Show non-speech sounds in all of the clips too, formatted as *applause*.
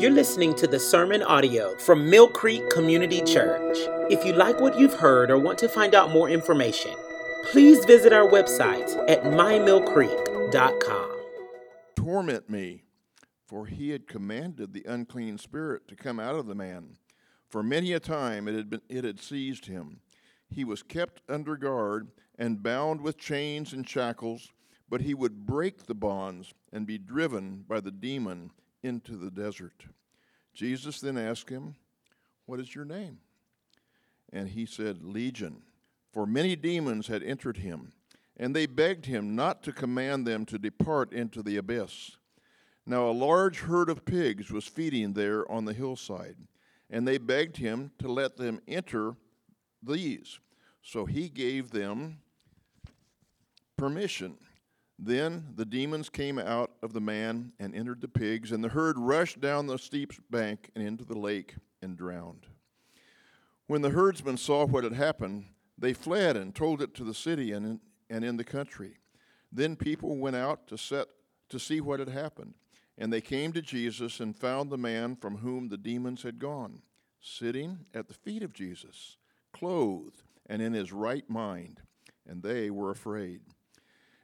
You're listening to the sermon audio from Mill Creek Community Church. If you like what you've heard or want to find out more information, please visit our website at mymillcreek.com. Torment me, for he had commanded the unclean spirit to come out of the man. For many a time it had, been, it had seized him. He was kept under guard and bound with chains and shackles, but he would break the bonds and be driven by the demon into the desert. Jesus then asked him, What is your name? And he said, Legion, for many demons had entered him, and they begged him not to command them to depart into the abyss. Now a large herd of pigs was feeding there on the hillside, and they begged him to let them enter these. So he gave them permission. Then the demons came out of the man and entered the pigs, and the herd rushed down the steep bank and into the lake and drowned. When the herdsmen saw what had happened, they fled and told it to the city and in, and in the country. Then people went out to set to see what had happened, and they came to Jesus and found the man from whom the demons had gone, sitting at the feet of Jesus, clothed and in his right mind, and they were afraid.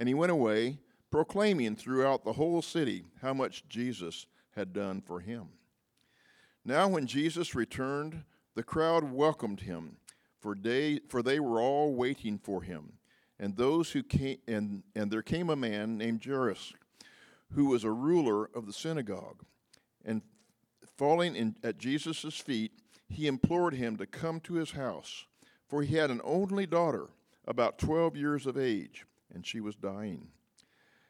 And he went away, proclaiming throughout the whole city how much Jesus had done for him. Now, when Jesus returned, the crowd welcomed him, for they, for they were all waiting for him. And those who came, and, and there came a man named Jairus, who was a ruler of the synagogue. And falling in, at Jesus' feet, he implored him to come to his house, for he had an only daughter, about 12 years of age and she was dying.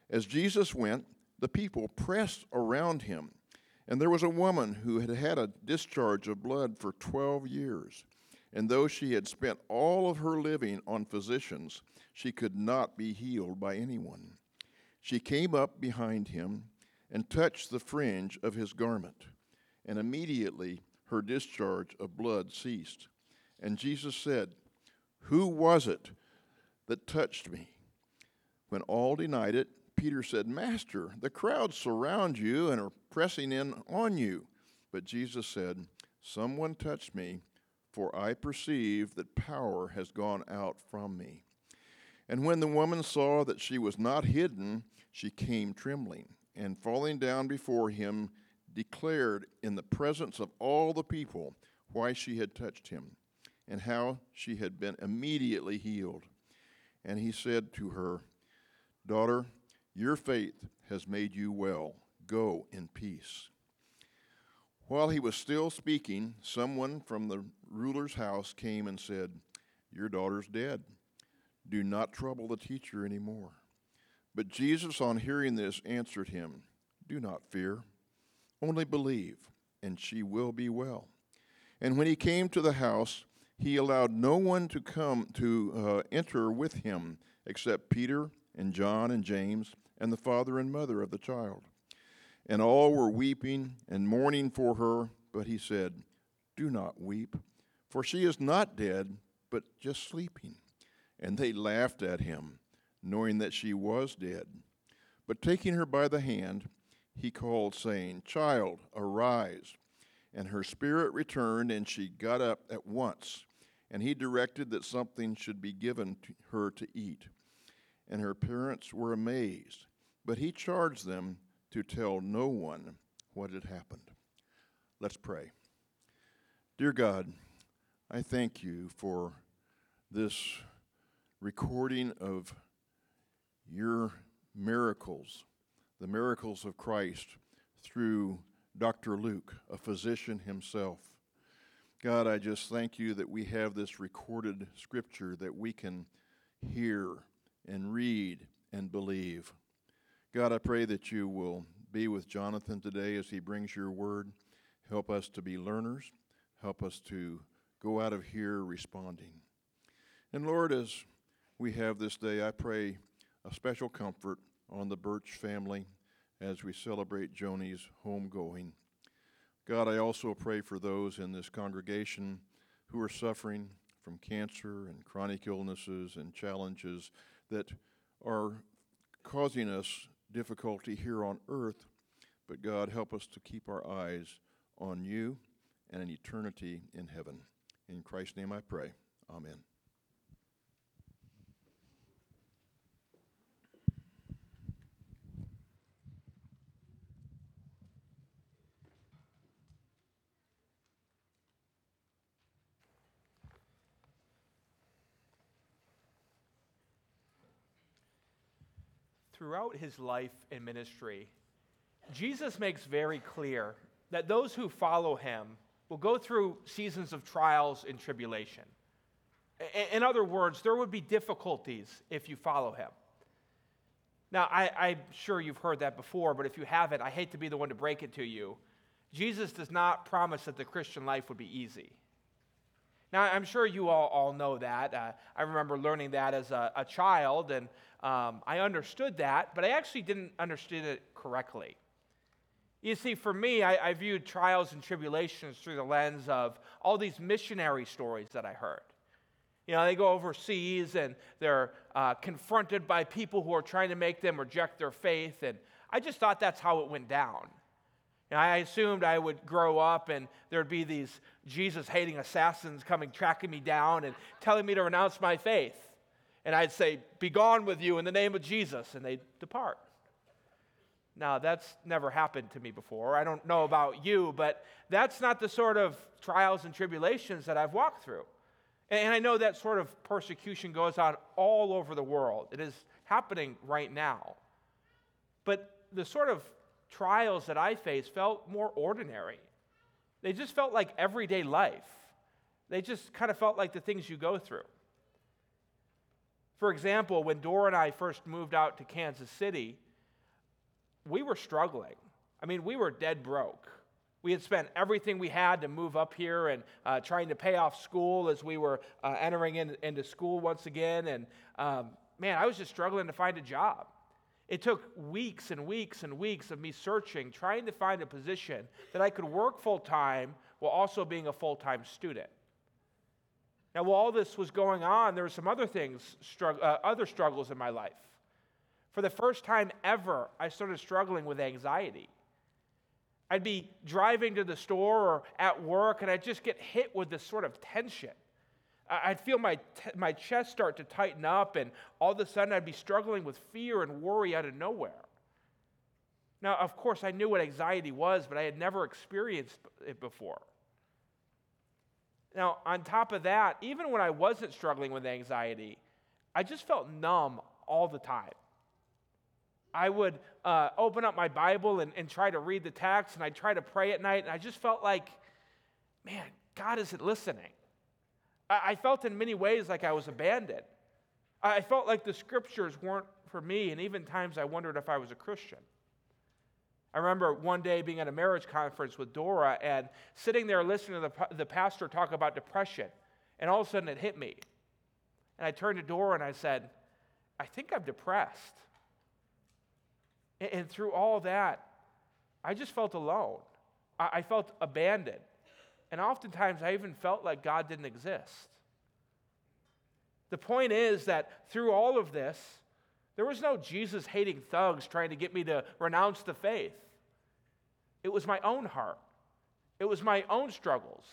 As Jesus went, the people pressed around him, and there was a woman who had had a discharge of blood for 12 years. And though she had spent all of her living on physicians, she could not be healed by anyone. She came up behind him and touched the fringe of his garment, and immediately her discharge of blood ceased. And Jesus said, Who was it that touched me? When all denied it, Peter said, Master, the crowds surround you and are pressing in on you. But Jesus said, Someone touched me, for I perceive that power has gone out from me. And when the woman saw that she was not hidden, she came trembling, and falling down before him, declared in the presence of all the people why she had touched him, and how she had been immediately healed. And he said to her, Daughter, your faith has made you well. Go in peace. While he was still speaking, someone from the ruler's house came and said, Your daughter's dead. Do not trouble the teacher anymore. But Jesus, on hearing this, answered him, Do not fear, only believe, and she will be well. And when he came to the house, he allowed no one to come to uh, enter with him except Peter and John and James, and the father and mother of the child. And all were weeping and mourning for her, but he said, Do not weep, for she is not dead, but just sleeping. And they laughed at him, knowing that she was dead. But taking her by the hand, he called, saying, Child, arise. And her spirit returned, and she got up at once. And he directed that something should be given her to eat and her parents were amazed. But he charged them to tell no one what had happened. Let's pray. Dear God, I thank you for this recording of your miracles, the miracles of Christ through Dr. Luke, a physician himself. God, I just thank you that we have this recorded scripture that we can hear and read and believe. God, I pray that you will be with Jonathan today as he brings your word. Help us to be learners. Help us to go out of here responding. And Lord, as we have this day, I pray a special comfort on the Birch family as we celebrate Joni's homegoing. God, I also pray for those in this congregation who are suffering from cancer and chronic illnesses and challenges that are causing us difficulty here on earth. But God, help us to keep our eyes on you and an eternity in heaven. In Christ's name I pray. Amen. Throughout his life and ministry, Jesus makes very clear that those who follow him will go through seasons of trials and tribulation. In other words, there would be difficulties if you follow him. Now, I, am sure you've heard that before, but if you haven't, I hate to be the one to break it to you. Jesus does not promise that the Christian life would be easy. Now, I'm sure you all, all know that. Uh, I remember learning that as a, a child, and um, I understood that, but I actually didn't understand it correctly. You see, for me, I, I viewed trials and tribulations through the lens of all these missionary stories that I heard. You know, they go overseas and they're uh, confronted by people who are trying to make them reject their faith, and I just thought that's how it went down. And I assumed I would grow up and there'd be these Jesus hating assassins coming, tracking me down, and telling me to renounce my faith. And I'd say, Be gone with you in the name of Jesus, and they'd depart. Now, that's never happened to me before. I don't know about you, but that's not the sort of trials and tribulations that I've walked through. And I know that sort of persecution goes on all over the world. It is happening right now. But the sort of trials that I faced felt more ordinary. They just felt like everyday life. They just kind of felt like the things you go through. For example, when Dora and I first moved out to Kansas City, we were struggling. I mean, we were dead broke. We had spent everything we had to move up here and uh, trying to pay off school as we were uh, entering in, into school once again. And um, man, I was just struggling to find a job. It took weeks and weeks and weeks of me searching, trying to find a position that I could work full time while also being a full time student. Now, while all this was going on, there were some other things, strugg- uh, other struggles in my life. For the first time ever, I started struggling with anxiety. I'd be driving to the store or at work, and I'd just get hit with this sort of tension. I'd feel my, t- my chest start to tighten up, and all of a sudden I'd be struggling with fear and worry out of nowhere. Now, of course, I knew what anxiety was, but I had never experienced it before. Now, on top of that, even when I wasn't struggling with anxiety, I just felt numb all the time. I would uh, open up my Bible and, and try to read the text, and I'd try to pray at night, and I just felt like, man, God isn't listening. I, felt in many ways like I was abandoned. I felt like the scriptures weren't for me, and even times I wondered if I was a Christian. I remember one day being at a marriage conference with Dora and sitting there listening to the, the pastor talk about depression, and all of a sudden it hit me. And I turned to Dora and I said, I think I'm depressed. And, and through all that, I just felt alone. I, I felt abandoned. And oftentimes, I even felt like God didn't exist. The point is that through all of this, there was no Jesus hating thugs trying to get me to renounce the faith. It was my own heart, it was my own struggles.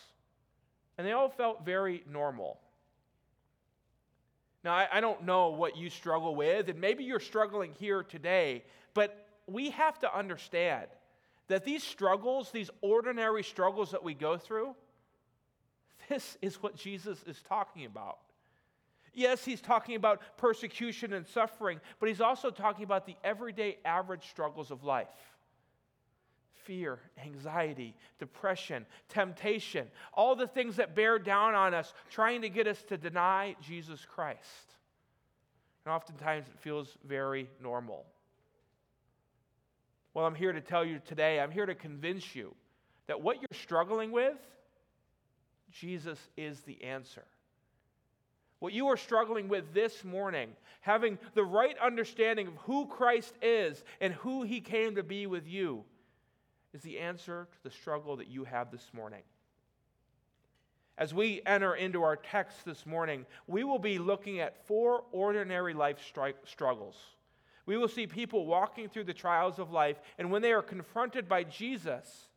And they all felt very normal. Now, I, I, don't know what you struggle with, and maybe you're struggling here today, but we have to understand that these struggles, these ordinary struggles that we go through, this is what Jesus is talking about. Yes, he's talking about persecution and suffering, but he's also talking about the everyday average struggles of life fear, anxiety, depression, temptation, all the things that bear down on us, trying to get us to deny Jesus Christ. And oftentimes it feels very normal. Well, I'm here to tell you today, I'm here to convince you that what you're struggling with, Jesus is the answer. What you are struggling with this morning, having the right understanding of who Christ is and who he came to be with you, is the answer to the struggle that you have this morning. As we enter into our text this morning, we will be looking at four ordinary life stri- struggles. We will see people walking through the trials of life, and when they are confronted by Jesus,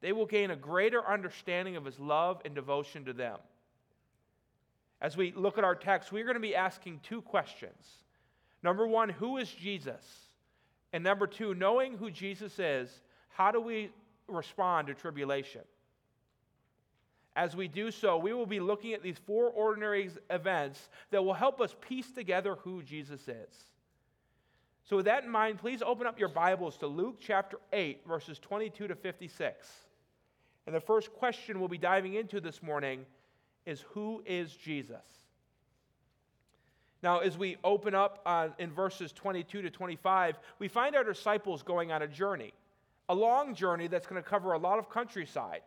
they will gain a greater understanding of his love and devotion to them. As we look at our text, we're going to be asking two questions. Number one, who is Jesus? And number two, knowing who Jesus is, how do we respond to tribulation? As we do so, we will be looking at these four ordinary events that will help us piece together who Jesus is. So, with that in mind, please open up your Bibles to Luke chapter 8, verses 22 to 56. And the first question we'll be diving into this morning is Who is Jesus? Now, as we open up uh, in verses 22 to 25, we find our disciples going on a journey, a long journey that's going to cover a lot of countryside.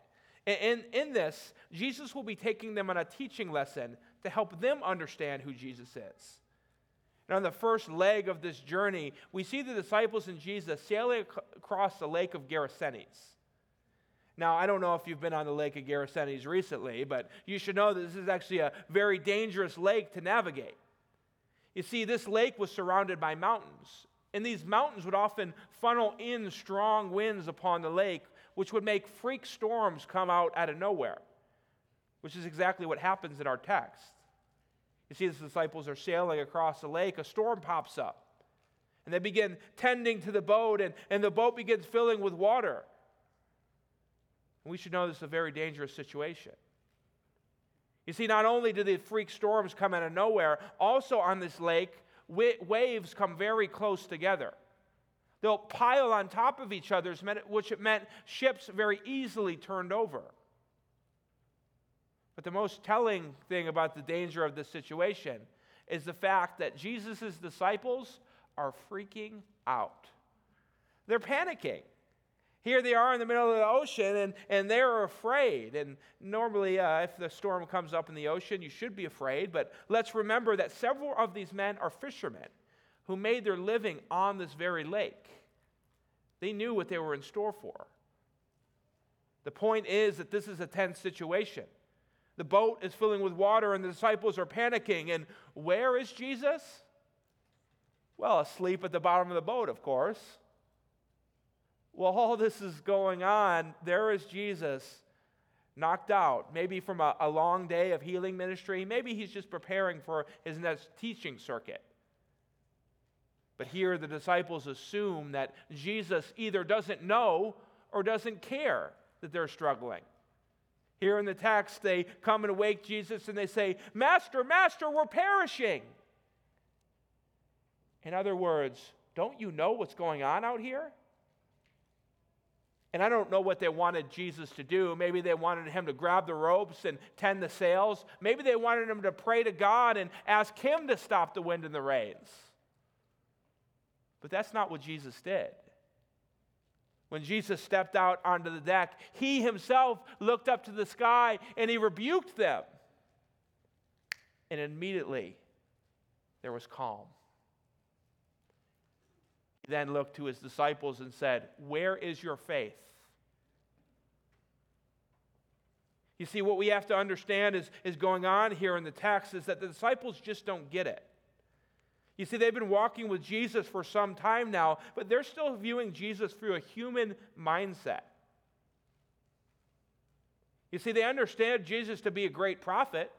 And in, in this, Jesus will be taking them on a teaching lesson to help them understand who Jesus is. And on the first leg of this journey, we see the disciples and Jesus sailing across the lake of Gerasenes. Now, I don't know if you've been on the lake of Gerasenes recently, but you should know that this is actually a very dangerous lake to navigate. You see, this lake was surrounded by mountains, and these mountains would often funnel in strong winds upon the lake, which would make freak storms come out out of nowhere, which is exactly what happens in our text. You see, the disciples are sailing across the lake, a storm pops up, and they begin tending to the boat, and, and the boat begins filling with water. And we should know this is a very dangerous situation. You see, not only do the freak storms come out of nowhere, also on this lake, waves come very close together. They'll pile on top of each other, which meant ships very easily turned over. But the most telling thing about the danger of this situation is the fact that Jesus' disciples are freaking out. They're panicking. Here they are in the middle of the ocean and, and they're afraid. And normally, uh, if the storm comes up in the ocean, you should be afraid. But let's remember that several of these men are fishermen who made their living on this very lake. They knew what they were in store for. The point is that this is a tense situation. The boat is filling with water and the disciples are panicking. And where is Jesus? Well, asleep at the bottom of the boat, of course. While all this is going on, there is Jesus knocked out, maybe from a, a, long day of healing ministry. Maybe he's just preparing for his next teaching circuit. But here the disciples assume that Jesus either doesn't know or doesn't care that they're struggling. Here in the text, they come and wake Jesus and they say, Master, Master, we're perishing. In other words, don't you know what's going on out here? And I don't know what they wanted Jesus to do. Maybe they wanted him to grab the ropes and tend the sails. Maybe they wanted him to pray to God and ask him to stop the wind and the rains. But that's not what Jesus did. When Jesus stepped out onto the deck, he himself looked up to the sky and he rebuked them. And immediately there was calm. He then looked to his disciples and said, Where is your faith? You see, what we have to understand is, is going on here in the text is that the disciples just don't get it. You see, they've been walking with Jesus for some time now, but they're still viewing Jesus through a human mindset. You see, they understand Jesus to be a great prophet.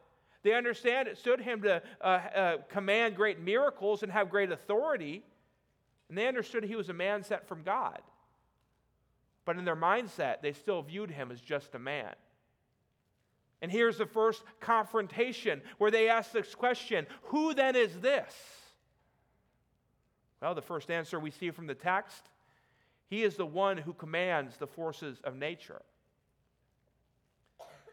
They understand it stood him to uh, uh, command great miracles and have great authority. And they understood he was a man sent from God. But in their mindset, they still viewed him as just a man. And here's the first confrontation where they ask this question Who then is this? Well, the first answer we see from the text He is the one who commands the forces of nature.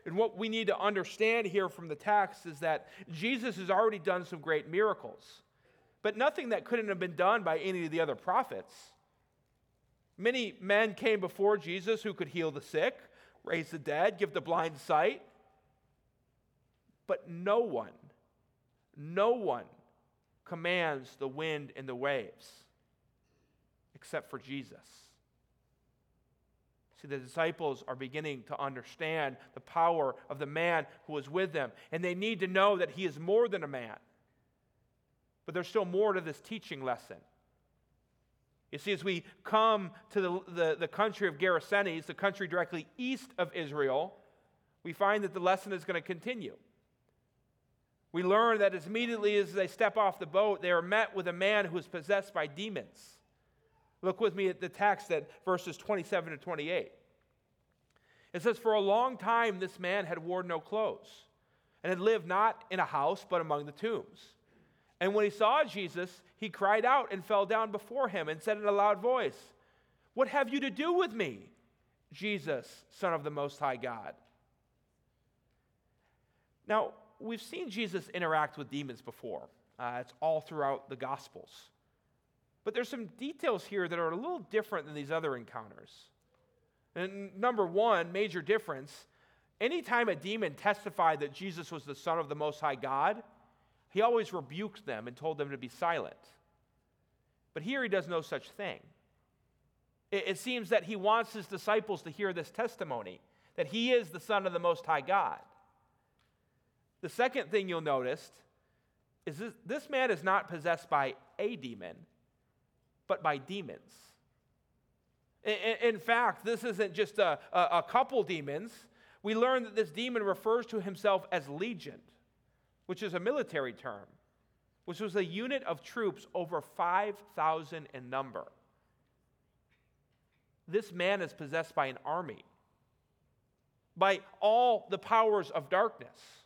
And what we need to understand here from the text is that Jesus has already done some great miracles, but nothing that couldn't have been done by any of the other prophets. Many men came before Jesus who could heal the sick, raise the dead, give the blind sight. But no one, no one commands the wind and the waves except for Jesus. See, the disciples are beginning to understand the power of the man who was with them, and they need to know that he is more than a man. But there's still more to this teaching lesson. You see, as we come to the, the, the country of Gerasenes, the country directly east of Israel, we find that the lesson is going to continue. We learn that as immediately as they step off the boat, they are met with a man who is possessed by demons. Look with me at the text at verses 27 to 28. It says, For a long time this man had worn no clothes, and had lived not in a house, but among the tombs. And when he saw Jesus, he cried out and fell down before him and said in a loud voice, What have you to do with me, Jesus, Son of the Most High God? Now, we've seen Jesus interact with demons before. Uh, it's all throughout the Gospels. But there's some details here that are a little different than these other encounters. And number one, major difference anytime a demon testified that Jesus was the Son of the Most High God, he always rebuked them and told them to be silent. But here he does no such thing. It, it seems that he wants his disciples to hear this testimony that he is the Son of the Most High God. The second thing you'll notice is this, this man is not possessed by a demon, but by demons. In, in fact, this isn't just a, a, a couple demons. We learn that this demon refers to himself as legion, which is a military term, which was a unit of troops over 5,000 in number. This man is possessed by an army, by all the powers of darkness.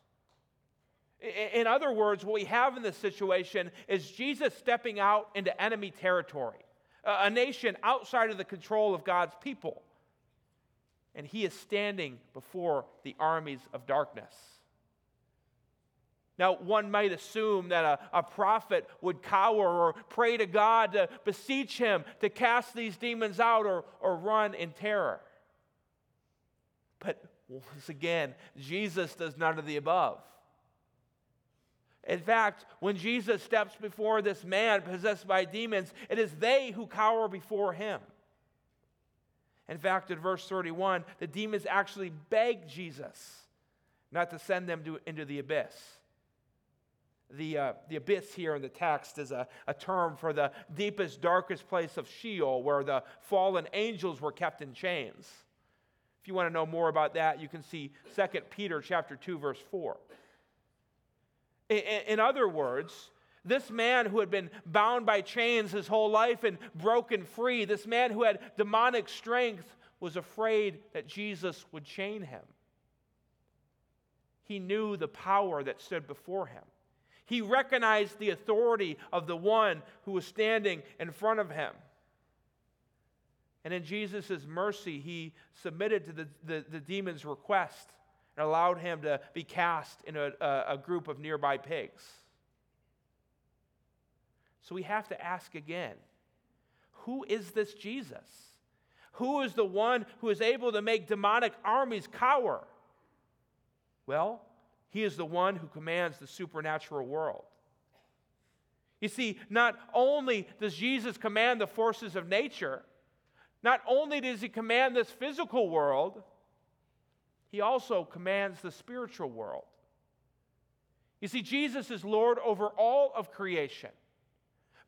In other words, what we have in this situation is Jesus stepping out into enemy territory, a nation outside of the control of God's people. And he is standing before the armies of darkness. Now, one might assume that a, a prophet would cower or pray to God to beseech him to cast these demons out or, or run in terror. But once again, Jesus does none of the above. In fact, when Jesus steps before this man possessed by demons, it is they who cower before him. In fact, in verse 31, the demons actually beg Jesus not to send them to, into the abyss. The, uh, the abyss here in the text is a, a term for the deepest, darkest place of Sheol, where the fallen angels were kept in chains. If you want to know more about that, you can see 2 Peter chapter 2, verse 4. In other words, this man who had been bound by chains his whole life and broken free, this man who had demonic strength, was afraid that Jesus would chain him. He knew the power that stood before him. He recognized the authority of the one who was standing in front of him. And in Jesus' mercy, he submitted to the, the, the demon's request and allowed him to be cast in a, a, group of nearby pigs. So we have to ask again who is this Jesus? Who is the one who is able to make demonic armies cower? Well, he is the one who commands the supernatural world. You see, not only does Jesus command the forces of nature, not only does he command this physical world, he also commands the spiritual world. You see, Jesus is Lord over all of creation,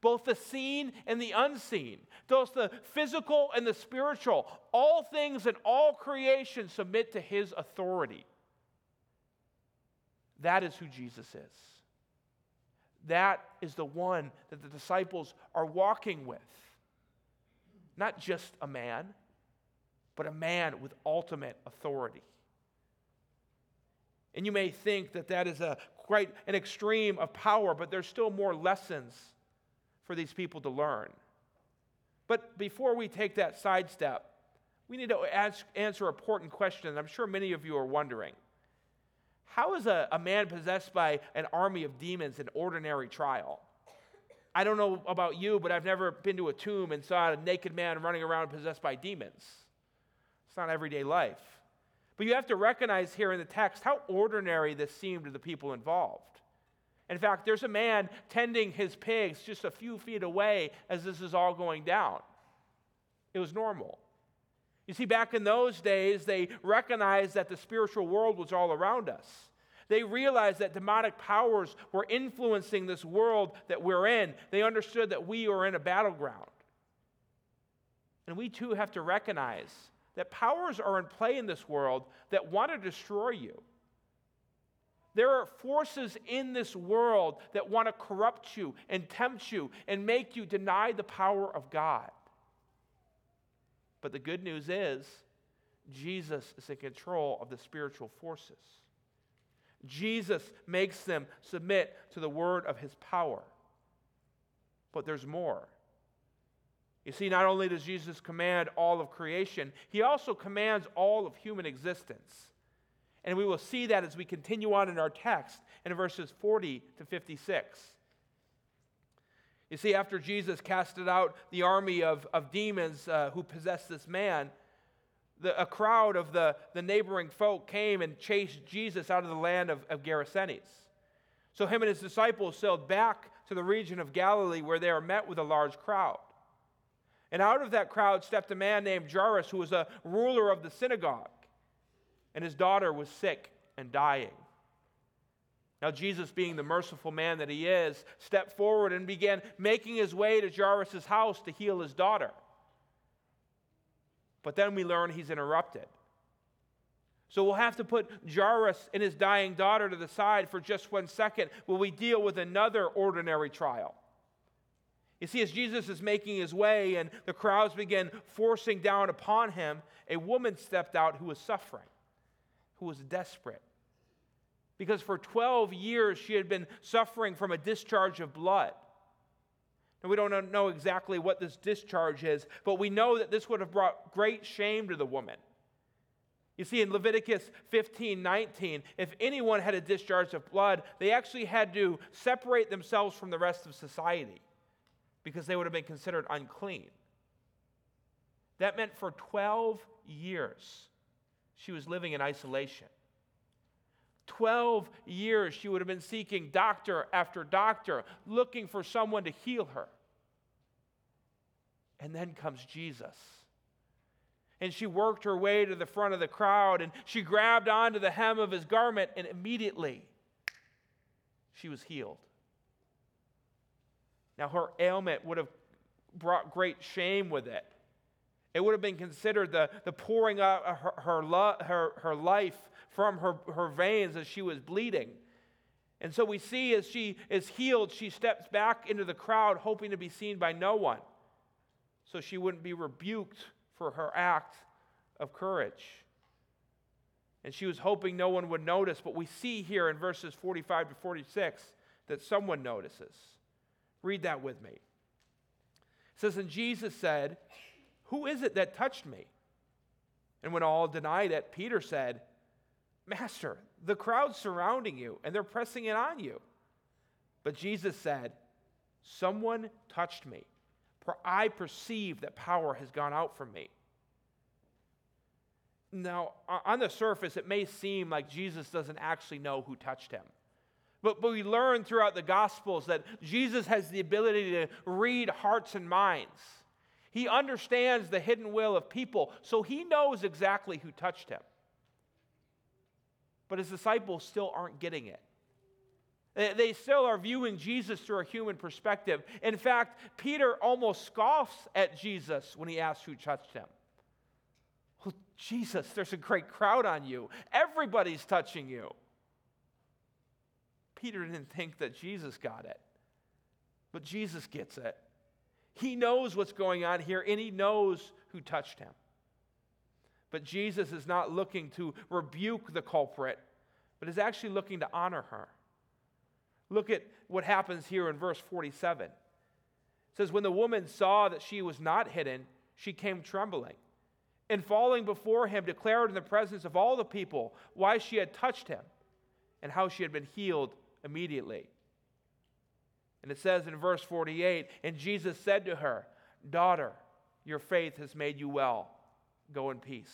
both the seen and the unseen, both the physical and the spiritual. All things and all creation submit to his authority. That is who Jesus is. That is the one that the disciples are walking with. Not just a man, but a man with ultimate authority. And you may think that that is a quite an extreme of power, but there's still more lessons for these people to learn. But before we take that sidestep, we need to ask, answer an important question. I'm sure many of you are wondering. How is a, a man possessed by an army of demons an ordinary trial? I don't know about you, but I've never been to a tomb and saw a naked man running around possessed by demons. It's not everyday life. But you have to recognize here in the text how ordinary this seemed to the people involved. In fact, there's a man tending his pigs just a few feet away as this is all going down. It was normal. You see, back in those days, they recognized that the spiritual world was all around us. They realized that demonic powers were influencing this world that we're in. They understood that we are in a battleground. And we too have to recognize that powers are in play in this world that want to destroy you. There are forces in this world that want to corrupt you and tempt you and make you deny the power of God. But the good news is, Jesus is in control of the spiritual forces. Jesus makes them submit to the word of his power. But there's more. You see, not only does Jesus command all of creation, he also commands all of human existence. And we will see that as we continue on in our text in verses 40 to 56. You see, after Jesus casted out the army of, of demons uh, who possessed this man, the, a crowd of the, the neighboring folk came and chased Jesus out of the land of, of Gerasenes. So him and his disciples sailed back to the region of Galilee where they are met with a large crowd. And out of that crowd stepped a man named Jairus, who was a ruler of the synagogue, and his daughter was sick and dying. Now, Jesus, being the merciful man that he is, stepped forward and began making his way to Jairus' house to heal his daughter. But then we learn he's interrupted. So we'll have to put Jairus and his dying daughter to the side for just one second while we deal with another ordinary trial. You see, as Jesus is making his way and the crowds begin forcing down upon him, a woman stepped out who was suffering, who was desperate. Because for 12 years she had been suffering from a discharge of blood. Now, we don't know exactly what this discharge is, but we know that this would have brought great shame to the woman. You see, in Leviticus 15 19, if anyone had a discharge of blood, they actually had to separate themselves from the rest of society because they would have been considered unclean. That meant for 12 years she was living in isolation. 12 years she would have been seeking doctor after doctor, looking for someone to heal her. And then comes Jesus. And she worked her way to the front of the crowd and she grabbed onto the hem of his garment, and immediately she was healed. Now, her ailment would have brought great shame with it. It would have been considered the, the pouring out her, her, lo- her, her life from her, her veins as she was bleeding. And so we see as she is healed, she steps back into the crowd, hoping to be seen by no one, so she wouldn't be rebuked for her act of courage. And she was hoping no one would notice, but we see here in verses 45 to 46 that someone notices. Read that with me. It says, And Jesus said, Who is it that touched me? And when all denied it, Peter said, Master, the crowd's surrounding you and they're pressing it on you. But Jesus said, Someone touched me, for I perceive that power has gone out from me. Now, on the surface, it may seem like Jesus doesn't actually know who touched him. But, but we learn throughout the Gospels that Jesus has the ability to read hearts and minds. He understands the hidden will of people, so he knows exactly who touched him. But his disciples still aren't getting it. They still are viewing Jesus through a human perspective. In fact, Peter almost scoffs at Jesus when he asks who touched him. Well, Jesus, there's a great crowd on you. Everybody's touching you. Peter didn't think that Jesus got it, but Jesus gets it. He knows what's going on here, and he knows who touched him. But Jesus is not looking to rebuke the culprit, but is actually looking to honor her. Look at what happens here in verse 47. It says, When the woman saw that she was not hidden, she came trembling. And falling before him, declared in the presence of all the people why she had touched him and how she had been healed immediately. And it says in verse 48 And Jesus said to her, Daughter, your faith has made you well. Go in peace.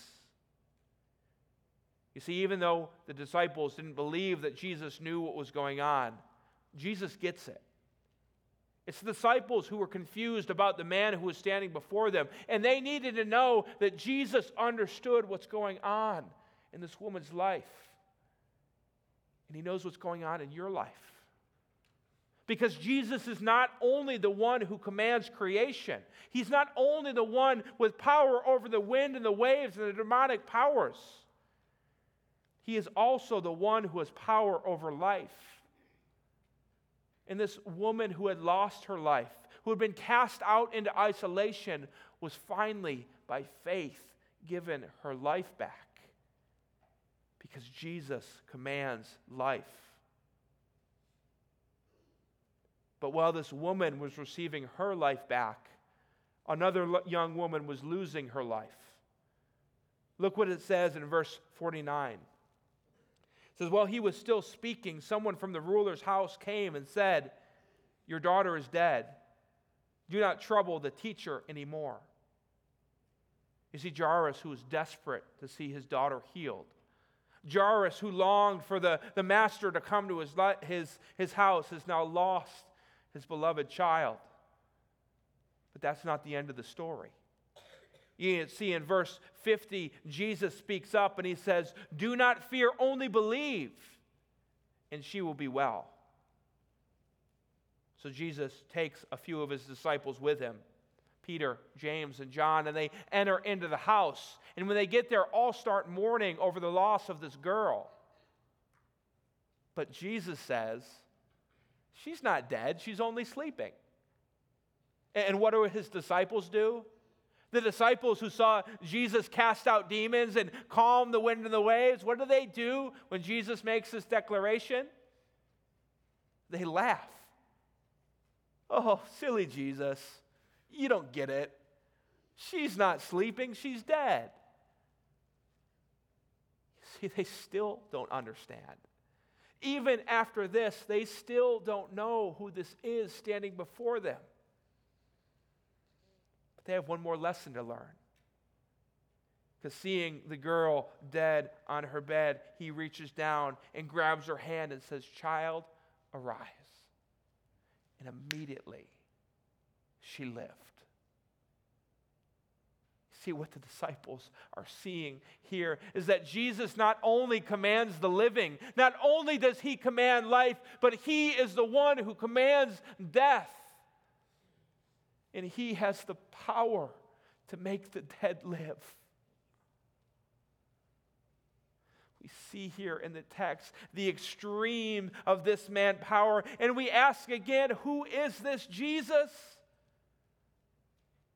You see, even though the disciples didn't believe that Jesus knew what was going on, Jesus gets it. It's the disciples who were confused about the man who was standing before them, and they needed to know that Jesus understood what's going on in this woman's life. And he knows what's going on in your life. Because Jesus is not only the one who commands creation, He's not only the one with power over the wind and the waves and the demonic powers, He is also the one who has power over life. And this woman who had lost her life, who had been cast out into isolation, was finally, by faith, given her life back because Jesus commands life. But while this woman was receiving her life back, another young woman was losing her life. Look what it says in verse 49. It says, While he was still speaking, someone from the ruler's house came and said, Your daughter is dead. Do not trouble the teacher anymore. You see, Jairus, who was desperate to see his daughter healed, Jairus, who longed for the, the master to come to his, his, his house, has now lost his beloved child. But that's not the end of the story. You see in verse 50, Jesus speaks up and he says, Do not fear, only believe, and she will be well. So Jesus takes a few of his disciples with him. Peter, James, and John, and they enter into the house. And when they get there, all start mourning over the loss of this girl. But Jesus says, She's not dead, she's only sleeping. And what do his disciples do? The disciples who saw Jesus cast out demons and calm the wind and the waves, what do they do when Jesus makes this declaration? They laugh. Oh, silly Jesus. You don't get it. She's not sleeping, she's dead. See, they still don't understand. Even after this, they still don't know who this is standing before them. But they have one more lesson to learn. Because seeing the girl dead on her bed, he reaches down and grabs her hand and says, Child, arise. And immediately she lived. See, what the disciples are seeing here is that Jesus not only commands the living, not only does he command life, but he is the one who commands death. And he has the power to make the dead live. We see here in the text the extreme of this man power. And we ask again, who is this Jesus?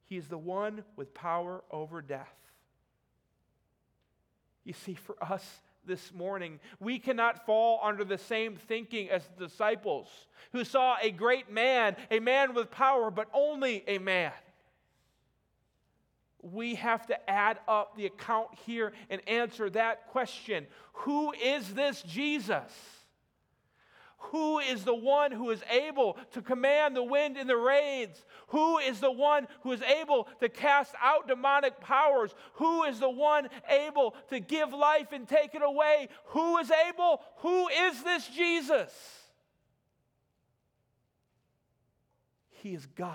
He is the one with power over death. You see, for us this morning, we cannot fall under the same thinking as the disciples who saw a great man, a man with power, but only a man. We have to add up the account here and answer that question Who is this Jesus? Who is the one who is able to command the wind and the rains? Who is the one who is able to cast out demonic powers? Who is the one able to give life and take it away? Who is able? Who is this Jesus? He is God.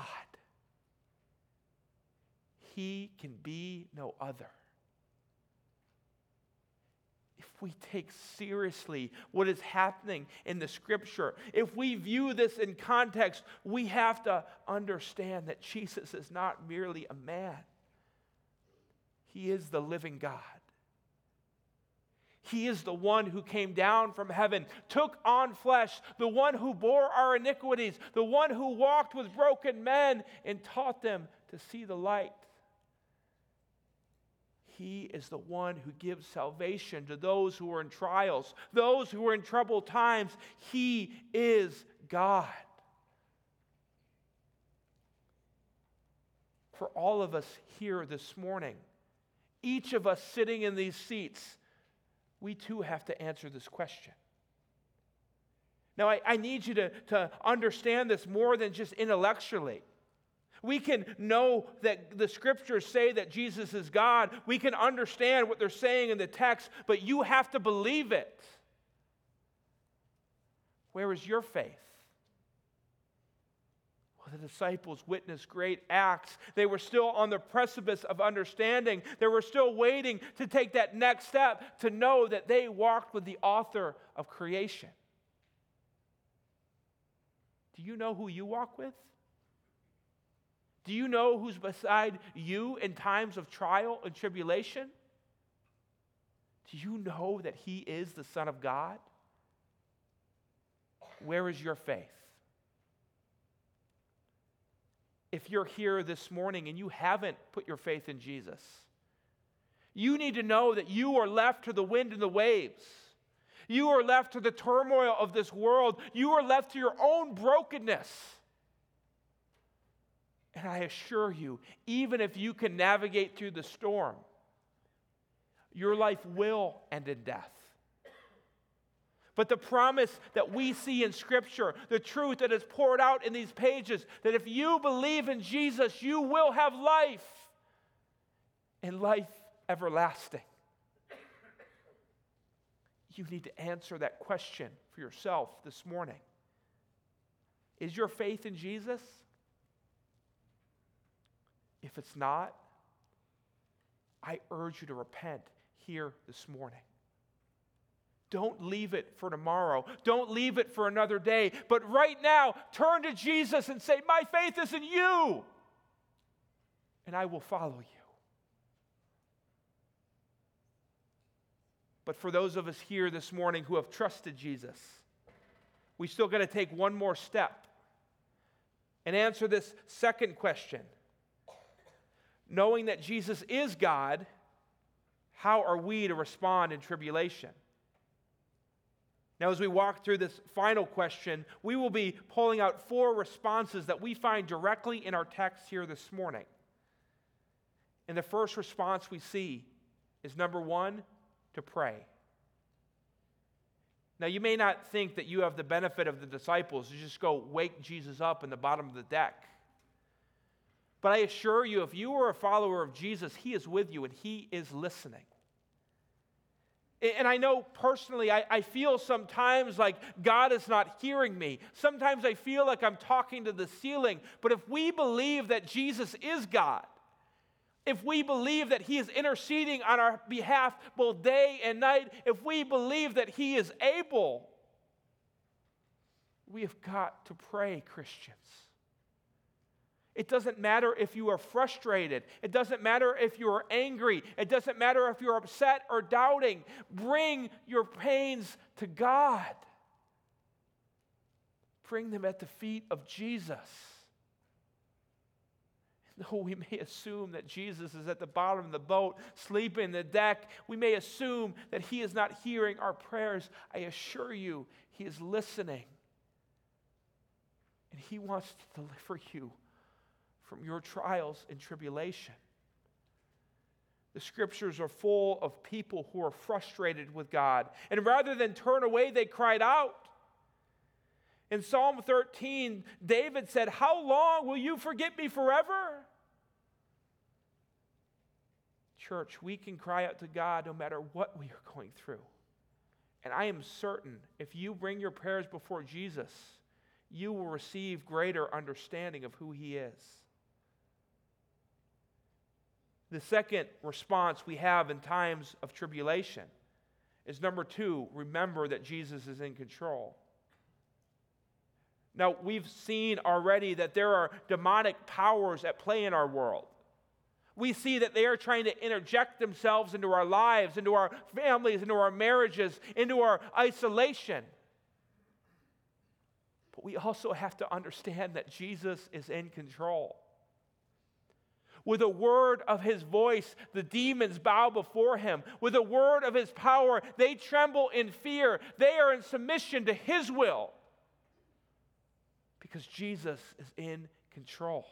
He can be no other we take seriously what is happening in the scripture, if we view this in context, we have to understand that Jesus is not merely a man, he is the living God. He is the one who came down from heaven, took on flesh, the one who bore our iniquities, the one who walked with broken men and taught them to see the light. He is the one who gives salvation to those who are in trials, those who are in troubled times. He is God. For all of us here this morning, each of us sitting in these seats, we too have to answer this question. Now, I, I need you to, to understand this more than just intellectually. We can know that the scriptures say that Jesus is God. We can understand what they're saying in the text, but you have to believe it. Where is your faith? Well, the disciples witnessed great acts. They were still on the precipice of understanding. They were still waiting to take that next step to know that they walked with the author of creation. Do you know who you walk with? Do you know who's beside you in times of trial and tribulation? Do you know that He is the Son of God? Where is your faith? If you're here this morning and you haven't put your faith in Jesus, you need to know that you are left to the wind and the waves. You are left to the turmoil of this world. You are left to your own brokenness. And I assure you, even if you can navigate through the storm, your life will end in death. But the promise that we see in Scripture, the truth that is poured out in these pages, that if you believe in Jesus, you will have life and life everlasting. You need to answer that question for yourself this morning. Is your faith in Jesus? If it's not, I urge you to repent here this morning. Don't leave it for tomorrow. Don't leave it for another day. But right now, turn to Jesus and say, My faith is in you, and I will follow you. But for those of us here this morning who have trusted Jesus, we still got to take one more step and answer this second question knowing that Jesus is God, how are we to respond in tribulation? Now, as we walk through this final question, we will be pulling out four responses that we find directly in our text here this morning. And the first response we see is number one, to pray. Now, you may not think that you have the benefit of the disciples to just go wake Jesus up in the bottom of the deck. But I assure you, if you are a follower of Jesus, He is with you and He is listening. And I know personally, I, I, feel sometimes like God is not hearing me. Sometimes I feel like I'm talking to the ceiling. But if we believe that Jesus is God, if we believe that He is interceding on our behalf both day and night, if we believe that He is able, we have got to pray, Christians. It doesn't matter if you are frustrated. It doesn't matter if you are angry. It doesn't matter if you're upset or doubting. Bring your pains to God. Bring them at the feet of Jesus. *laughs* Though we may assume that Jesus is at the bottom of the boat, sleeping in the deck, we may assume that he is not hearing our prayers. I assure you, he is listening. And he wants to deliver you from your trials and tribulation. The scriptures are full of people who are frustrated with God. And rather than turn away, they cried out. In Psalm 13, David said, How long will you forget me forever? Church, we can cry out to God no matter what we are going through. And I am certain if you bring your prayers before Jesus, you will receive greater understanding of who He is. The second response we have in times of tribulation is number two, remember that Jesus is in control. Now, we've seen already that there are demonic powers at play in our world. We see that they are trying to interject themselves into our lives, into our families, into our marriages, into our isolation. But we also have to understand that Jesus is in control. With a word of his voice, the demons bow before him. With a word of his power, they tremble in fear. They are in submission to his will because Jesus is in control.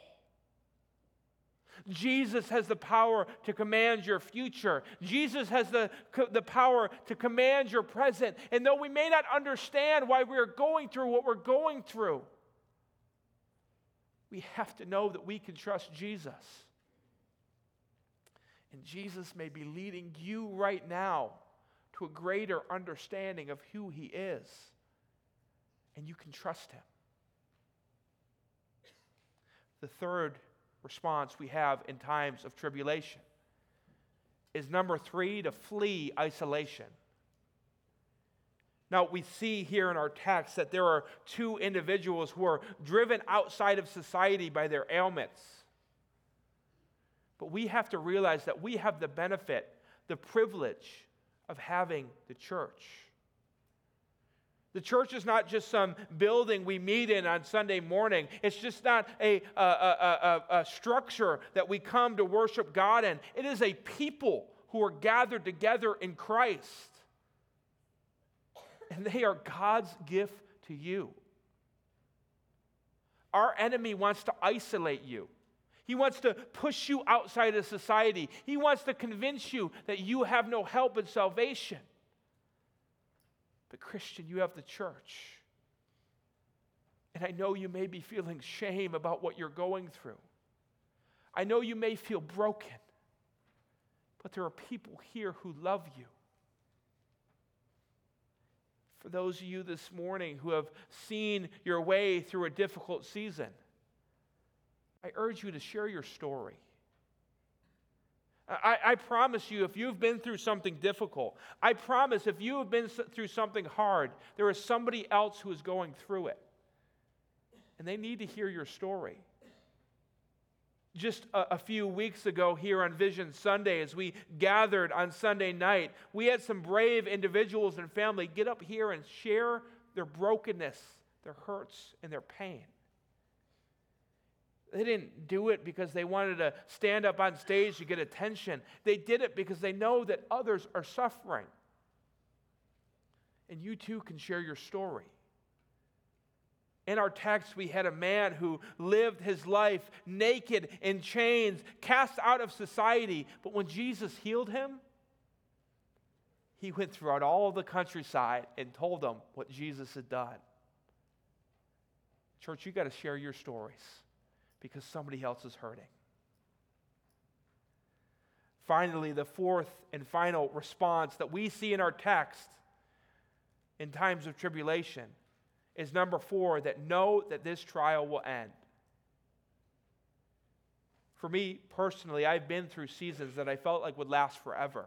Jesus has the power to command your future. Jesus has the, the power to command your present. And though we may not understand why we are going through what we're going through, We have to know that we can trust Jesus. And Jesus may be leading you right now to a greater understanding of who He is. And you can trust Him. The third response we have in times of tribulation is number three to flee isolation. Now, we see here in our text that there are two individuals who are driven outside of society by their ailments. But we have to realize that we have the benefit, the privilege of having the church. The church is not just some building we meet in on Sunday morning. It's just not a, a, a, a, structure that we come to worship God in. It is a people who are gathered together in Christ. And they are God's gift to you. Our enemy wants to isolate you. He wants to push you outside of society. He wants to convince you that you have no help in salvation. But, Christian, you have the church. And I know you may be feeling shame about what you're going through. I know you may feel broken. But there are people here who love you. For those of you this morning who have seen your way through a difficult season, I urge you to share your story. I, I, promise you, if you've been through something difficult, I promise if you have been through something hard, there is somebody else who is going through it. And they need to hear your story. Just a, a few weeks ago, here on Vision Sunday, as we gathered on Sunday night, we had some brave individuals and family get up here and share their brokenness, their hurts, and their pain. They didn't do it because they wanted to stand up on stage to get attention. They did it because they know that others are suffering. And you too can share your story. In our text, we had a man who lived his life naked in chains, cast out of society. But when Jesus healed him, he went throughout all the countryside and told them what Jesus had done. Church, you got to share your stories because somebody else is hurting. Finally, the fourth and final response that we see in our text in times of tribulation is number four that know that this trial will end. For me personally, I've been through seasons that I felt like would last forever.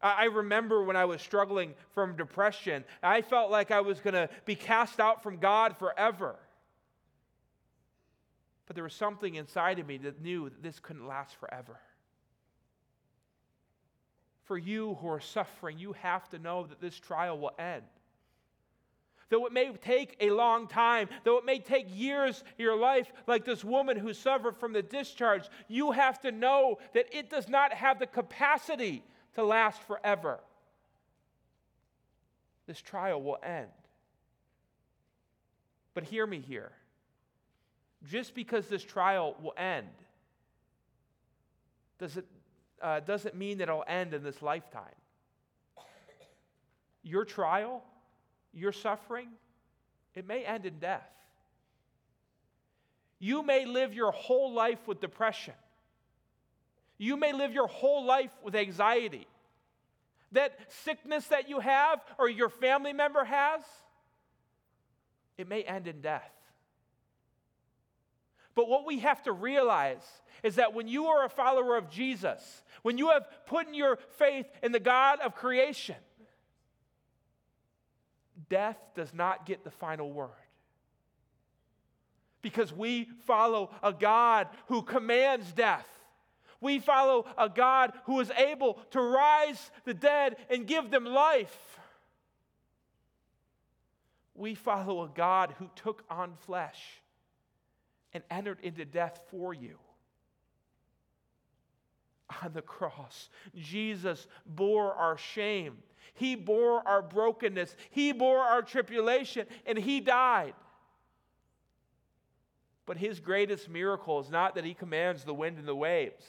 I remember when I was struggling from depression, I felt like I was going to be cast out from God forever. But there was something inside of me that knew that this couldn't last forever. For you who are suffering, you have to know that this trial will end. Though it may take a long time, though it may take years of your life, like this woman who suffered from the discharge, you have to know that it does not have the capacity to last forever. This trial will end. But hear me here just because this trial will end does it, uh, doesn't mean that it'll end in this lifetime. Your trial, your suffering, it may end in death. You may live your whole life with depression. You may live your whole life with anxiety. That sickness that you have or your family member has, it may end in death. But what we have to realize is that when you are a follower of Jesus, when you have put in your faith in the God of creation, death does not get the final word. Because we follow a God who commands death. We follow a God who is able to rise the dead and give them life. We follow a God who took on flesh and entered into death for you. On the cross, Jesus bore our shame. He bore our brokenness. He bore our tribulation, and He died. But His greatest miracle is not that He commands the wind and the waves.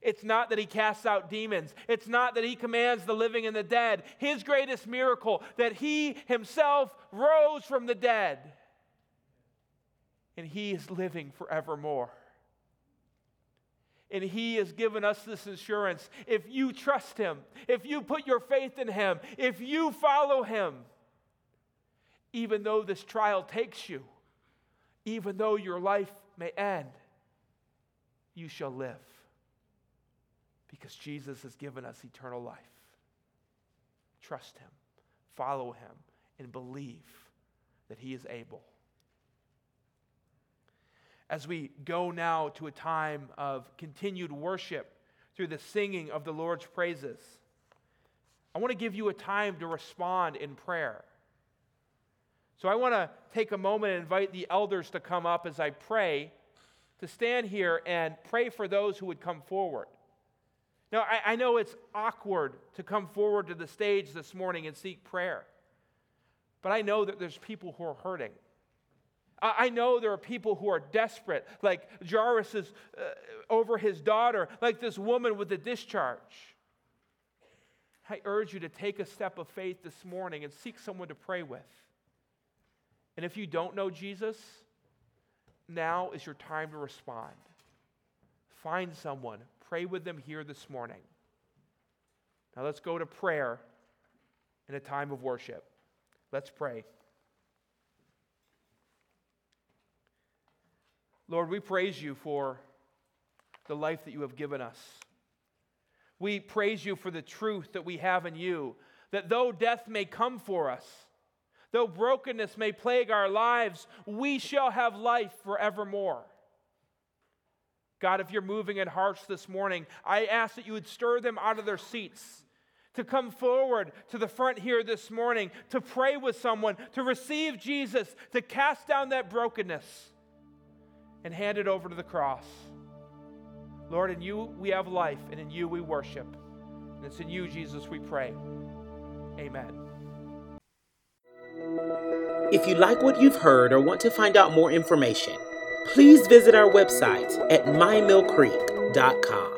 It's not that he casts out demons. It's not that he commands the living and the dead. His greatest miracle that he himself rose from the dead and He is living forevermore. And He has given us this assurance. If you trust Him, if you put your faith in Him, if you follow Him, even though this trial takes you, even though your life may end, you shall live. Because Jesus has given us eternal life. Trust Him, follow Him, and believe that He is able. As we go now to a time of continued worship through the singing of the Lord's praises, I want to give you a time to respond in prayer. So I want to take a moment and invite the elders to come up as I pray, to stand here and pray for those who would come forward. Now, I, I, know it's awkward to come forward to the stage this morning and seek prayer, but I know that there's people who are hurting. I, know there are people who are desperate, like Jairus is uh, over his daughter, like this woman with the discharge. I urge you to take a step of faith this morning and seek someone to pray with. And if you don't know Jesus, now is your time to respond. Find someone, pray with them here this morning. Now let's go to prayer in a time of worship. Let's pray. Lord, we praise you for the life that you have given us. We praise you for the truth that we have in you, that though death may come for us, Though brokenness may plague our lives, we shall have life forevermore. God, if you're moving in hearts this morning, I ask that you would stir them out of their seats to come forward to the front here this morning, to pray with someone, to receive Jesus, to cast down that brokenness and hand it over to the cross. Lord, in you we have life, and in you we worship. And it's in you, Jesus, we pray. Amen. If you like what you've heard or want to find out more information, please visit our website at mymillcreek.com.